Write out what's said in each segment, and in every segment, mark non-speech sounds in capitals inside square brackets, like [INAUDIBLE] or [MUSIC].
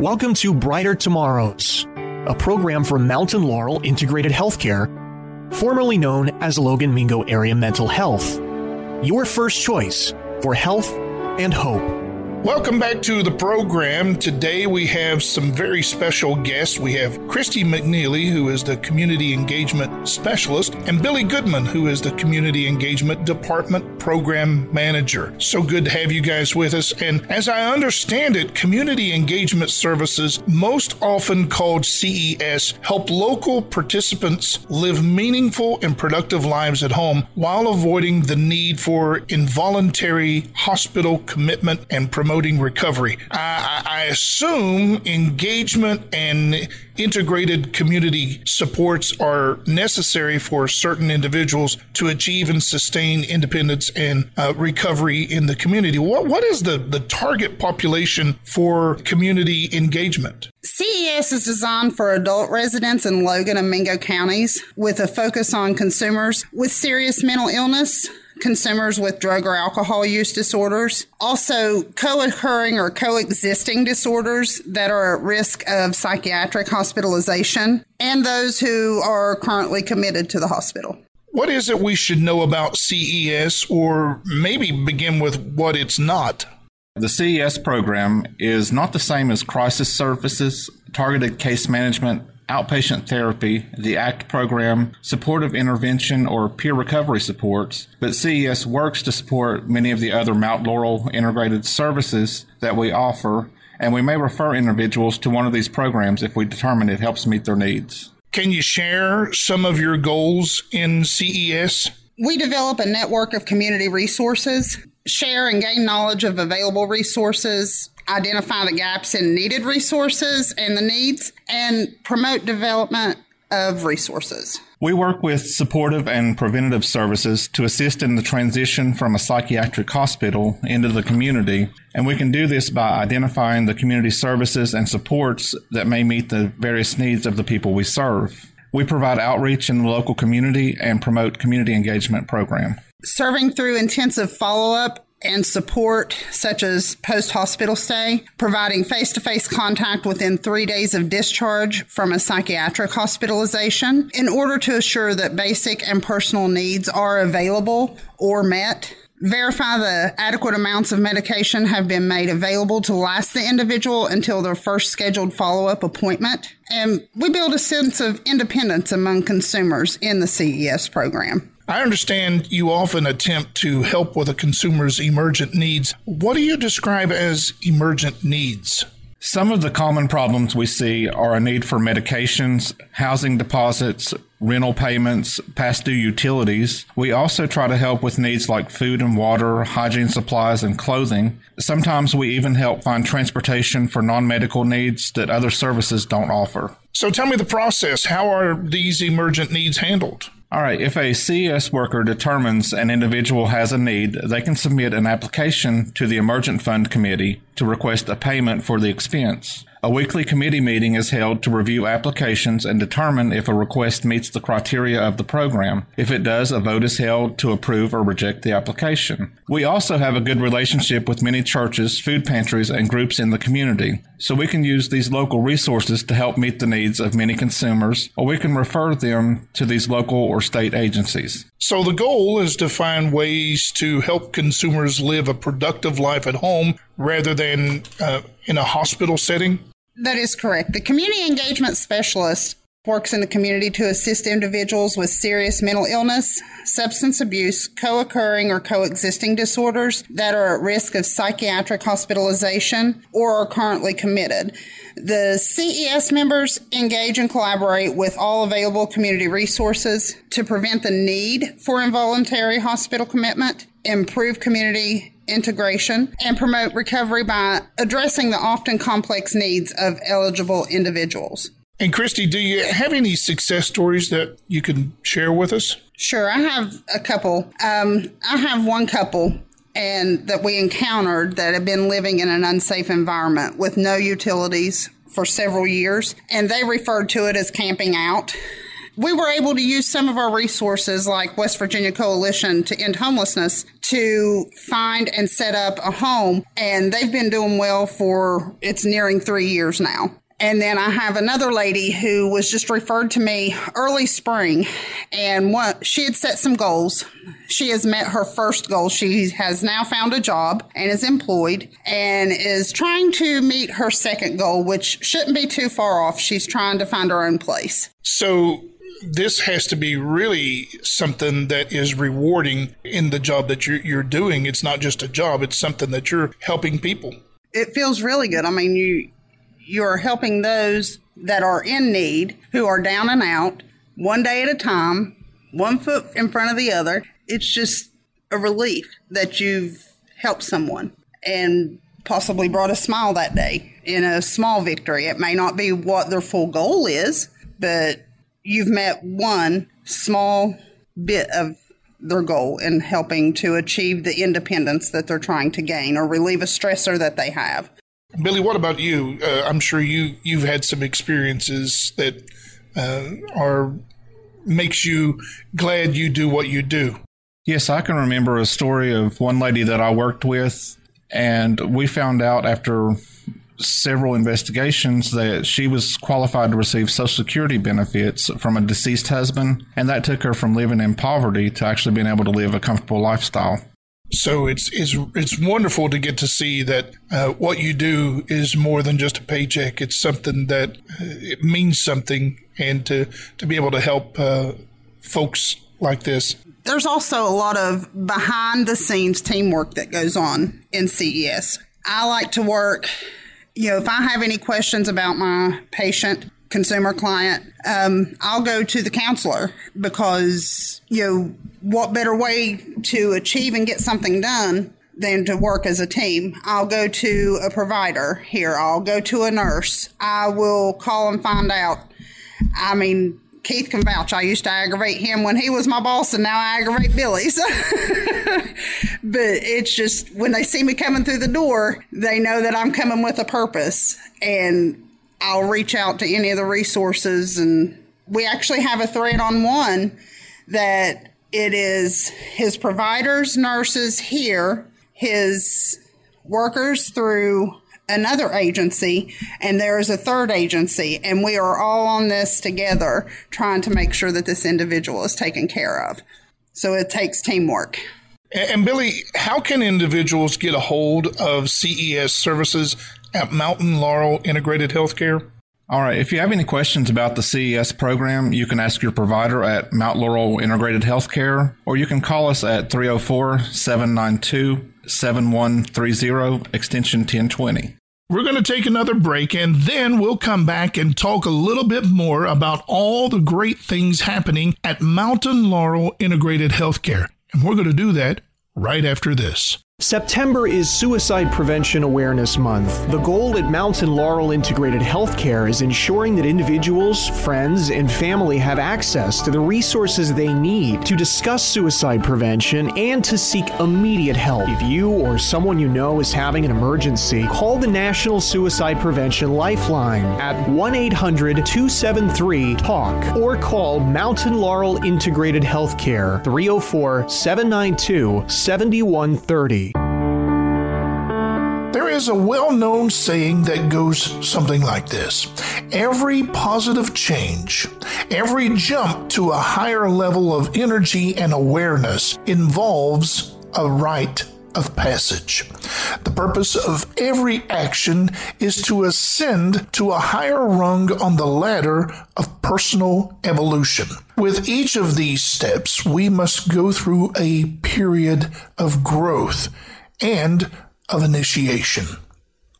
Welcome to Brighter Tomorrows, a program from Mountain Laurel Integrated Healthcare, formerly known as Logan Mingo Area Mental Health. Your first choice for health and hope. Welcome back to the program. Today we have some very special guests. We have Christy McNeely, who is the Community Engagement Specialist, and Billy Goodman, who is the Community Engagement Department Program Manager. So good to have you guys with us. And as I understand it, Community Engagement Services, most often called CES, help local participants live meaningful and productive lives at home while avoiding the need for involuntary hospital commitment and promotion promoting recovery. I, I assume engagement and integrated community supports are necessary for certain individuals to achieve and sustain independence and uh, recovery in the community. What, what is the, the target population for community engagement? CES is designed for adult residents in Logan and Mingo counties with a focus on consumers with serious mental illness, consumers with drug or alcohol use disorders, also co occurring or coexisting disorders that are at risk of psychiatric hospitalization, and those who are currently committed to the hospital. What is it we should know about CES, or maybe begin with what it's not? The CES program is not the same as crisis services, targeted case management, outpatient therapy, the ACT program, supportive intervention, or peer recovery supports, but CES works to support many of the other Mount Laurel integrated services that we offer, and we may refer individuals to one of these programs if we determine it helps meet their needs. Can you share some of your goals in CES? We develop a network of community resources, share and gain knowledge of available resources, identify the gaps in needed resources and the needs, and promote development of resources. We work with supportive and preventative services to assist in the transition from a psychiatric hospital into the community, and we can do this by identifying the community services and supports that may meet the various needs of the people we serve. We provide outreach in the local community and promote community engagement program. Serving through intensive follow up and support, such as post hospital stay, providing face to face contact within three days of discharge from a psychiatric hospitalization in order to assure that basic and personal needs are available or met. Verify the adequate amounts of medication have been made available to last the individual until their first scheduled follow up appointment. And we build a sense of independence among consumers in the CES program. I understand you often attempt to help with a consumer's emergent needs. What do you describe as emergent needs? Some of the common problems we see are a need for medications, housing deposits, rental payments, past due utilities. We also try to help with needs like food and water, hygiene supplies, and clothing. Sometimes we even help find transportation for non medical needs that other services don't offer. So tell me the process. How are these emergent needs handled? All right, if a CES worker determines an individual has a need, they can submit an application to the Emergent Fund Committee to request a payment for the expense. A weekly committee meeting is held to review applications and determine if a request meets the criteria of the program. If it does, a vote is held to approve or reject the application. We also have a good relationship with many churches, food pantries, and groups in the community, so we can use these local resources to help meet the needs of many consumers, or we can refer them to these local or state agencies. So the goal is to find ways to help consumers live a productive life at home rather than uh, in a hospital setting? That is correct. The community engagement specialist works in the community to assist individuals with serious mental illness, substance abuse, co occurring or coexisting disorders that are at risk of psychiatric hospitalization or are currently committed. The CES members engage and collaborate with all available community resources to prevent the need for involuntary hospital commitment, improve community integration, and promote recovery by addressing the often complex needs of eligible individuals. And Christy, do you have any success stories that you can share with us? Sure, I have a couple. Um, I have one couple and that we encountered that had been living in an unsafe environment with no utilities for several years, and they referred to it as camping out. We were able to use some of our resources like West Virginia Coalition to End Homelessness to find and set up a home. And they've been doing well for it's nearing three years now. And then I have another lady who was just referred to me early spring and what she had set some goals. She has met her first goal. She has now found a job and is employed and is trying to meet her second goal, which shouldn't be too far off. She's trying to find her own place. So this has to be really something that is rewarding in the job that you're, you're doing. It's not just a job, it's something that you're helping people. It feels really good. I mean, you you're helping those that are in need, who are down and out, one day at a time, one foot in front of the other. It's just a relief that you've helped someone and possibly brought a smile that day in a small victory. It may not be what their full goal is, but you've met one small bit of their goal in helping to achieve the independence that they're trying to gain or relieve a stressor that they have. Billy, what about you? Uh, I'm sure you you've had some experiences that uh, are makes you glad you do what you do. Yes, I can remember a story of one lady that I worked with, and we found out after several investigations that she was qualified to receive Social Security benefits from a deceased husband, and that took her from living in poverty to actually being able to live a comfortable lifestyle. So it's it's it's wonderful to get to see that uh, what you do is more than just a paycheck. It's something that uh, it means something, and to to be able to help uh, folks like this. There's also a lot of behind the scenes teamwork that goes on in CES. I like to work. You know, if I have any questions about my patient, consumer client, um, I'll go to the counselor because, you know, what better way to achieve and get something done than to work as a team? I'll go to a provider here. I'll go to a nurse. I will call and find out. I mean, Keith can vouch. I used to aggravate him when he was my boss, and now I aggravate Billy. So, [LAUGHS] but it's just when they see me coming through the door, they know that I'm coming with a purpose, and I'll reach out to any of the resources. And we actually have a thread on one that it is his providers, nurses here, his workers through another agency, and there is a third agency, and we are all on this together trying to make sure that this individual is taken care of. So it takes teamwork. And Billy, how can individuals get a hold of CES services at Mountain Laurel Integrated Healthcare? All right. If you have any questions about the CES program, you can ask your provider at Mount Laurel Integrated Healthcare, or you can call us at 304 792 7130, extension 1020. We're going to take another break and then we'll come back and talk a little bit more about all the great things happening at Mountain Laurel Integrated Healthcare. And we're going to do that right after this. September is Suicide Prevention Awareness Month. The goal at Mountain Laurel Integrated Healthcare is ensuring that individuals, friends, and family have access to the resources they need to discuss suicide prevention and to seek immediate help. If you or someone you know is having an emergency, call the National Suicide Prevention Lifeline at 1 800 273 TALK or call Mountain Laurel Integrated Healthcare 304 792 7130. There is a well known saying that goes something like this Every positive change, every jump to a higher level of energy and awareness involves a rite of passage. The purpose of every action is to ascend to a higher rung on the ladder of personal evolution. With each of these steps, we must go through a period of growth and of initiation.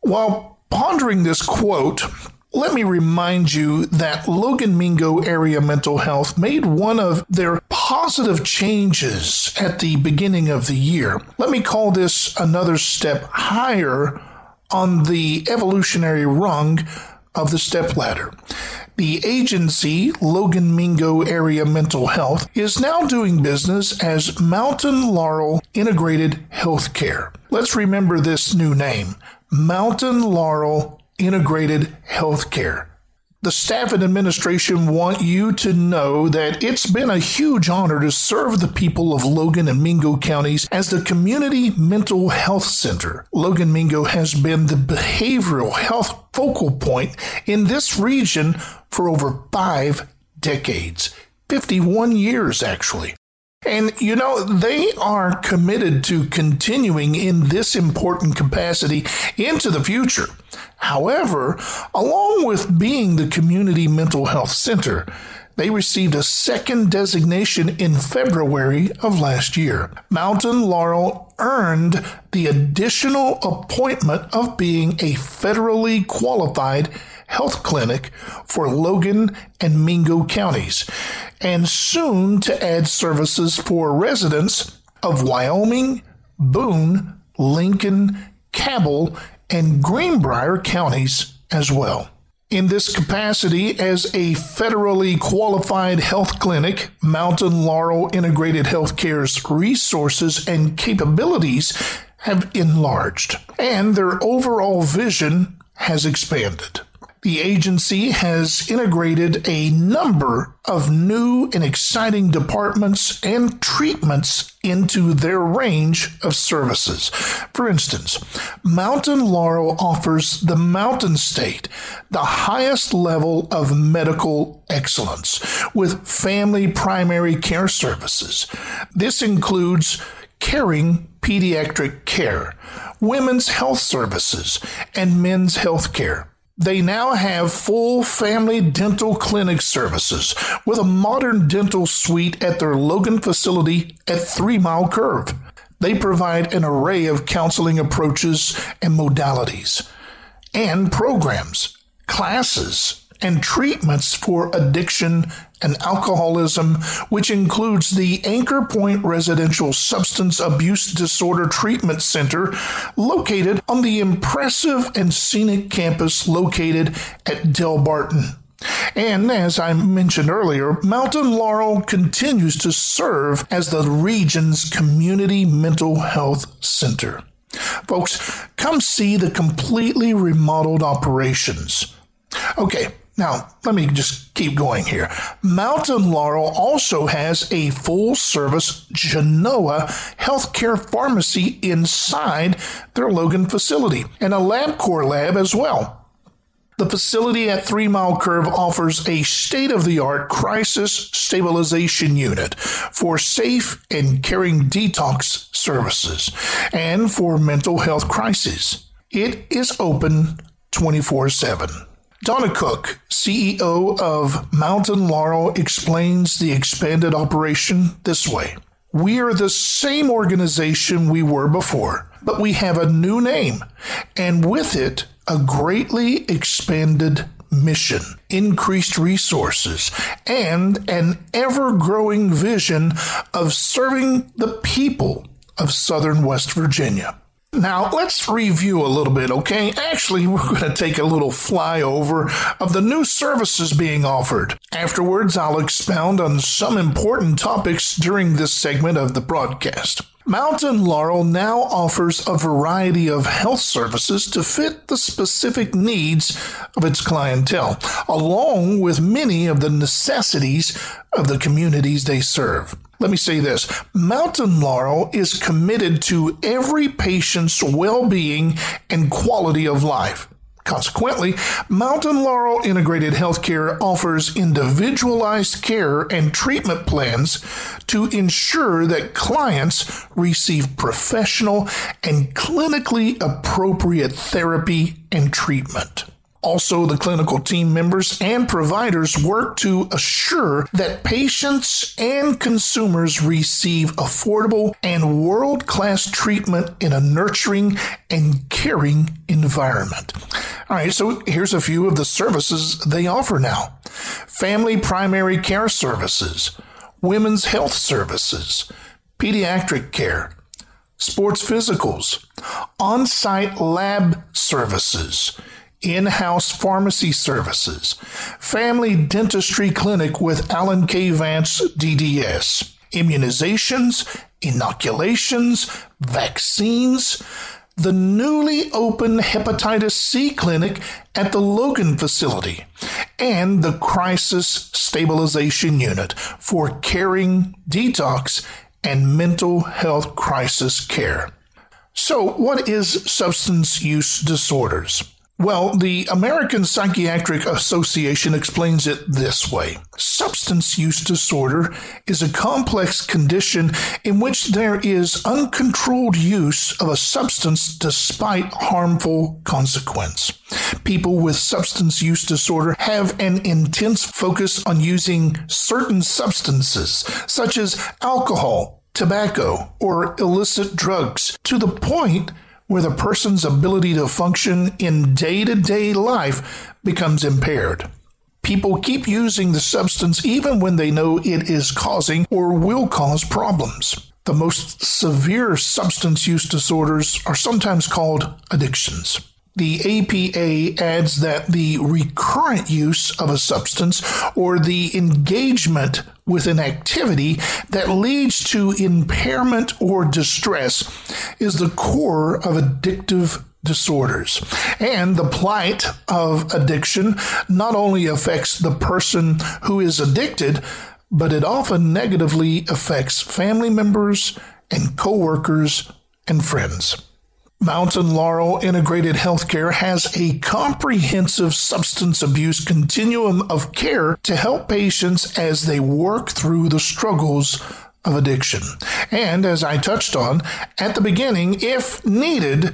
While pondering this quote, let me remind you that Logan Mingo Area Mental Health made one of their positive changes at the beginning of the year. Let me call this another step higher on the evolutionary rung of the step ladder. The agency, Logan Mingo Area Mental Health, is now doing business as Mountain Laurel Integrated Healthcare. Let's remember this new name Mountain Laurel Integrated Healthcare. The staff and administration want you to know that it's been a huge honor to serve the people of Logan and Mingo counties as the Community Mental Health Center. Logan Mingo has been the behavioral health focal point in this region for over five decades. 51 years, actually. And you know, they are committed to continuing in this important capacity into the future. However, along with being the community mental health center, they received a second designation in February of last year. Mountain Laurel earned the additional appointment of being a federally qualified health clinic for Logan and Mingo counties, and soon to add services for residents of Wyoming, Boone, Lincoln, Cabell, and Greenbrier counties as well. In this capacity, as a federally qualified health clinic, Mountain Laurel Integrated Healthcare's resources and capabilities have enlarged, and their overall vision has expanded. The agency has integrated a number of new and exciting departments and treatments into their range of services. For instance, Mountain Laurel offers the Mountain State the highest level of medical excellence with family primary care services. This includes caring pediatric care, women's health services, and men's health care. They now have full family dental clinic services with a modern dental suite at their Logan facility at Three Mile Curve. They provide an array of counseling approaches and modalities, and programs, classes, and treatments for addiction and alcoholism, which includes the Anchor Point Residential Substance Abuse Disorder Treatment Center, located on the impressive and scenic campus located at Delbarton. And as I mentioned earlier, Mountain Laurel continues to serve as the region's community mental health center. Folks, come see the completely remodeled operations. Okay, now, let me just keep going here. Mountain Laurel also has a full service Genoa healthcare pharmacy inside their Logan facility and a LabCorp lab as well. The facility at Three Mile Curve offers a state of the art crisis stabilization unit for safe and caring detox services and for mental health crises. It is open 24 7. Donna Cook, CEO of Mountain Laurel, explains the expanded operation this way We are the same organization we were before, but we have a new name, and with it, a greatly expanded mission, increased resources, and an ever growing vision of serving the people of Southern West Virginia. Now, let's review a little bit, okay? Actually, we're going to take a little flyover of the new services being offered. Afterwards, I'll expound on some important topics during this segment of the broadcast. Mountain Laurel now offers a variety of health services to fit the specific needs of its clientele, along with many of the necessities of the communities they serve. Let me say this Mountain Laurel is committed to every patient's well being and quality of life. Consequently, Mountain Laurel Integrated Healthcare offers individualized care and treatment plans to ensure that clients receive professional and clinically appropriate therapy and treatment. Also, the clinical team members and providers work to assure that patients and consumers receive affordable and world class treatment in a nurturing and caring environment. All right, so here's a few of the services they offer now family primary care services, women's health services, pediatric care, sports physicals, on site lab services in house pharmacy services, family dentistry clinic with Alan K. Vance DDS, immunizations, inoculations, vaccines, the newly opened hepatitis C clinic at the Logan facility, and the Crisis Stabilization Unit for caring detox and mental health crisis care. So, what is substance use disorders? Well, the American Psychiatric Association explains it this way. Substance use disorder is a complex condition in which there is uncontrolled use of a substance despite harmful consequence. People with substance use disorder have an intense focus on using certain substances, such as alcohol, tobacco, or illicit drugs, to the point where the person's ability to function in day to day life becomes impaired. People keep using the substance even when they know it is causing or will cause problems. The most severe substance use disorders are sometimes called addictions. The APA adds that the recurrent use of a substance or the engagement with an activity that leads to impairment or distress is the core of addictive disorders. And the plight of addiction not only affects the person who is addicted, but it often negatively affects family members and coworkers and friends. Mountain Laurel Integrated Healthcare has a comprehensive substance abuse continuum of care to help patients as they work through the struggles of addiction. And as I touched on at the beginning, if needed,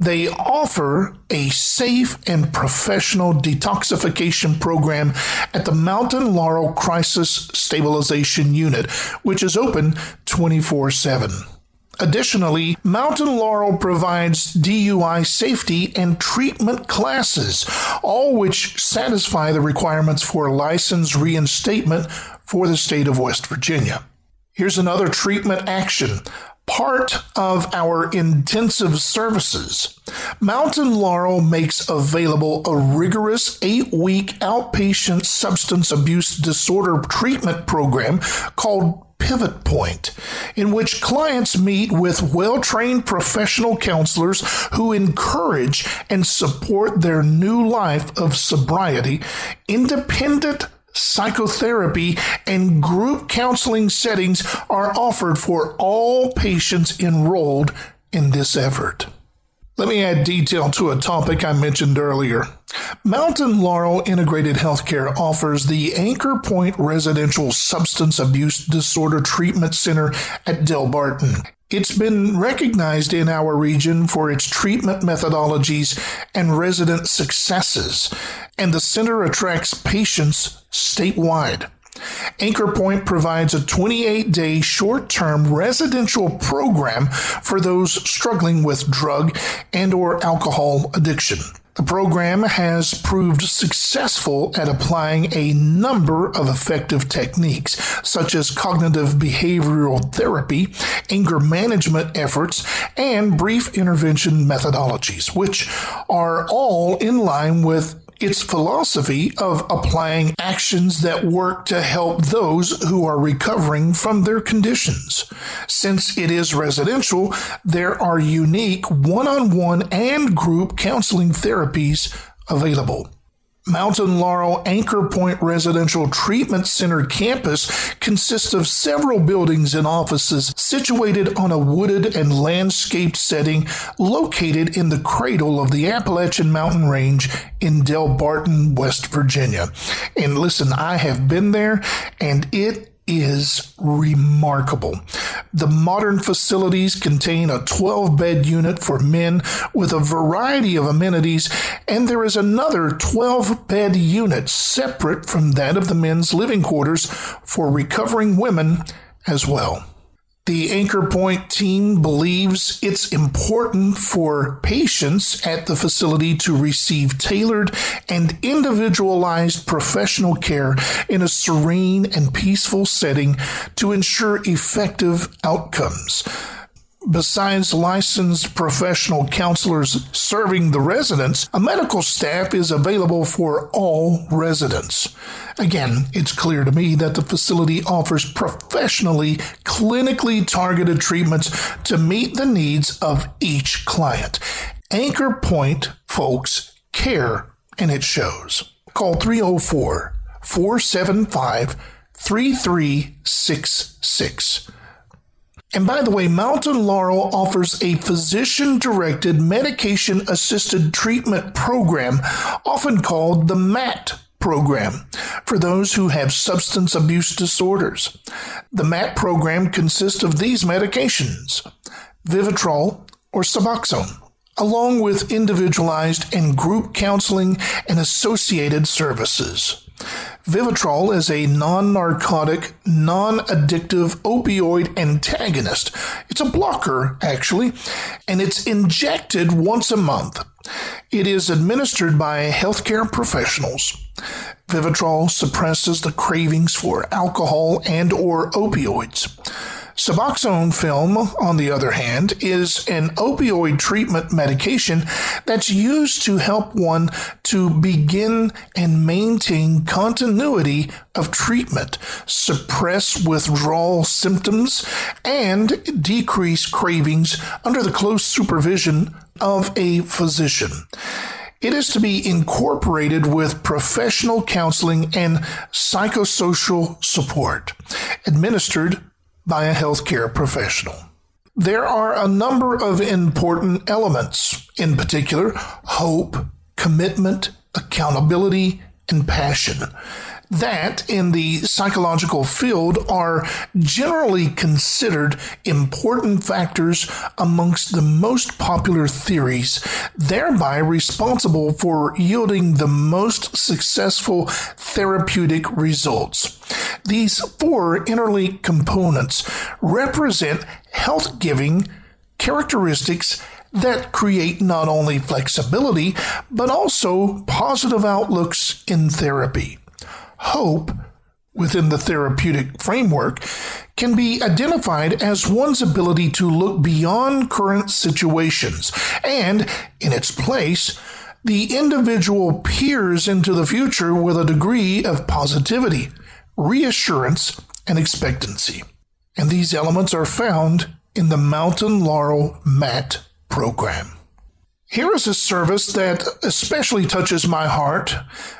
they offer a safe and professional detoxification program at the Mountain Laurel Crisis Stabilization Unit, which is open 24 7. Additionally, Mountain Laurel provides DUI safety and treatment classes, all which satisfy the requirements for license reinstatement for the state of West Virginia. Here's another treatment action. Part of our intensive services. Mountain Laurel makes available a rigorous eight week outpatient substance abuse disorder treatment program called pivot point in which clients meet with well trained professional counselors who encourage and support their new life of sobriety, independent psychotherapy, and group counseling settings are offered for all patients enrolled in this effort. Let me add detail to a topic I mentioned earlier. Mountain Laurel Integrated Healthcare offers the Anchor Point Residential Substance Abuse Disorder Treatment Center at Delbarton. It's been recognized in our region for its treatment methodologies and resident successes, and the center attracts patients statewide. Anchor Point provides a 28 day short term residential program for those struggling with drug and or alcohol addiction. The program has proved successful at applying a number of effective techniques, such as cognitive behavioral therapy, anger management efforts, and brief intervention methodologies, which are all in line with its philosophy of applying actions that work to help those who are recovering from their conditions. Since it is residential, there are unique one on one and group counseling therapies available. Mountain Laurel Anchor Point Residential Treatment Center campus consists of several buildings and offices situated on a wooded and landscaped setting located in the cradle of the Appalachian Mountain Range in Delbarton, West Virginia. And listen, I have been there and it is remarkable. The modern facilities contain a 12 bed unit for men with a variety of amenities, and there is another 12 bed unit separate from that of the men's living quarters for recovering women as well. The Anchor Point team believes it's important for patients at the facility to receive tailored and individualized professional care in a serene and peaceful setting to ensure effective outcomes. Besides licensed professional counselors serving the residents, a medical staff is available for all residents. Again, it's clear to me that the facility offers professionally, clinically targeted treatments to meet the needs of each client. Anchor Point folks care, and it shows. Call 304 475 3366. And by the way, Mountain Laurel offers a physician directed medication assisted treatment program, often called the MAT program, for those who have substance abuse disorders. The MAT program consists of these medications Vivitrol or Suboxone, along with individualized and group counseling and associated services. Vivitrol is a non narcotic, non addictive opioid antagonist. It's a blocker, actually, and it's injected once a month. It is administered by healthcare professionals. Vivitrol suppresses the cravings for alcohol and or opioids. Suboxone film, on the other hand, is an opioid treatment medication that's used to help one to begin and maintain continuity of treatment, suppress withdrawal symptoms, and decrease cravings under the close supervision of a physician. It is to be incorporated with professional counseling and psychosocial support, administered by a healthcare professional. There are a number of important elements, in particular, hope, commitment, accountability, and passion that in the psychological field are generally considered important factors amongst the most popular theories, thereby responsible for yielding the most successful therapeutic results. These four interlinked components represent health giving characteristics that create not only flexibility, but also positive outlooks in therapy hope within the therapeutic framework can be identified as one's ability to look beyond current situations and, in its place, the individual peers into the future with a degree of positivity, reassurance, and expectancy. And these elements are found in the Mountain Laurel MAT program. Here is a service that especially touches my heart.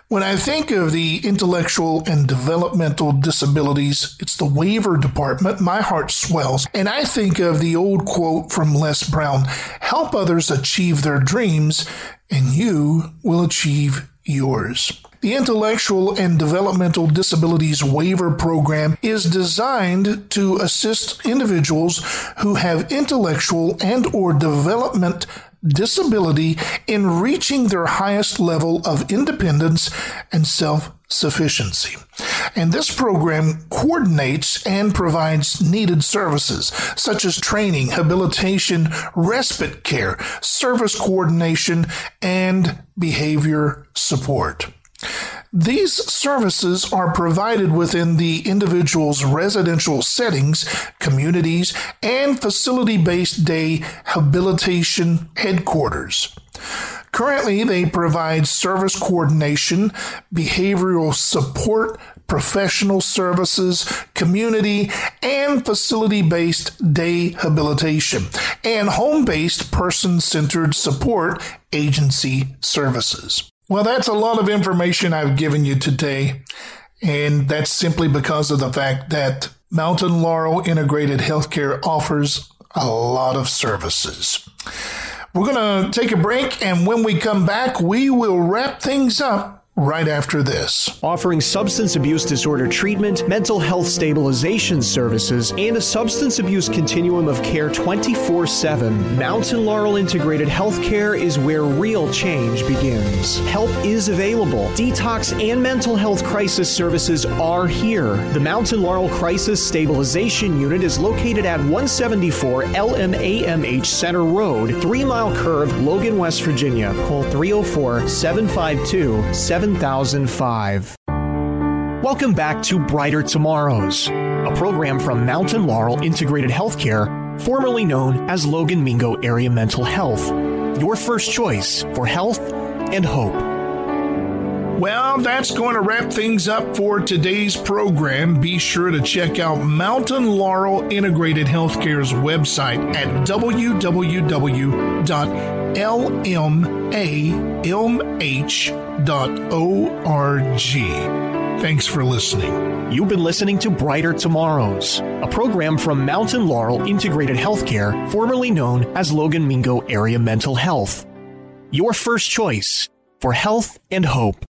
When I think of the intellectual and developmental disabilities, it's the waiver department, my heart swells. And I think of the old quote from Les Brown help others achieve their dreams, and you will achieve yours. The Intellectual and Developmental Disabilities Waiver Program is designed to assist individuals who have intellectual and or development disability in reaching their highest level of independence and self sufficiency. And this program coordinates and provides needed services such as training, habilitation, respite care, service coordination, and behavior support. These services are provided within the individual's residential settings, communities, and facility based day habilitation headquarters. Currently, they provide service coordination, behavioral support, professional services, community, and facility based day habilitation, and home based person centered support agency services. Well, that's a lot of information I've given you today. And that's simply because of the fact that Mountain Laurel Integrated Healthcare offers a lot of services. We're going to take a break, and when we come back, we will wrap things up right after this. Offering substance abuse disorder treatment, mental health stabilization services, and a substance abuse continuum of care 24 7, Mountain Laurel Integrated Healthcare is where real change begins. Help is available. Detox and mental health crisis services are here. The Mountain Laurel Crisis Stabilization Unit is located at 174 LMAMH Center Road, 3 Mile Curve, Logan, West Virginia. Call 304 752 7005. Welcome back to Brighter Tomorrows, a program from Mountain Laurel Integrated Healthcare, formerly known as Logan Mingo Area Mental Health, your first choice for health and hope. Well, that's going to wrap things up for today's program. Be sure to check out Mountain Laurel Integrated Healthcare's website at www.lmalmh.org. Thanks for listening. You've been listening to Brighter Tomorrows, a program from Mountain Laurel Integrated Healthcare, formerly known as Logan Mingo Area Mental Health. Your first choice for health and hope.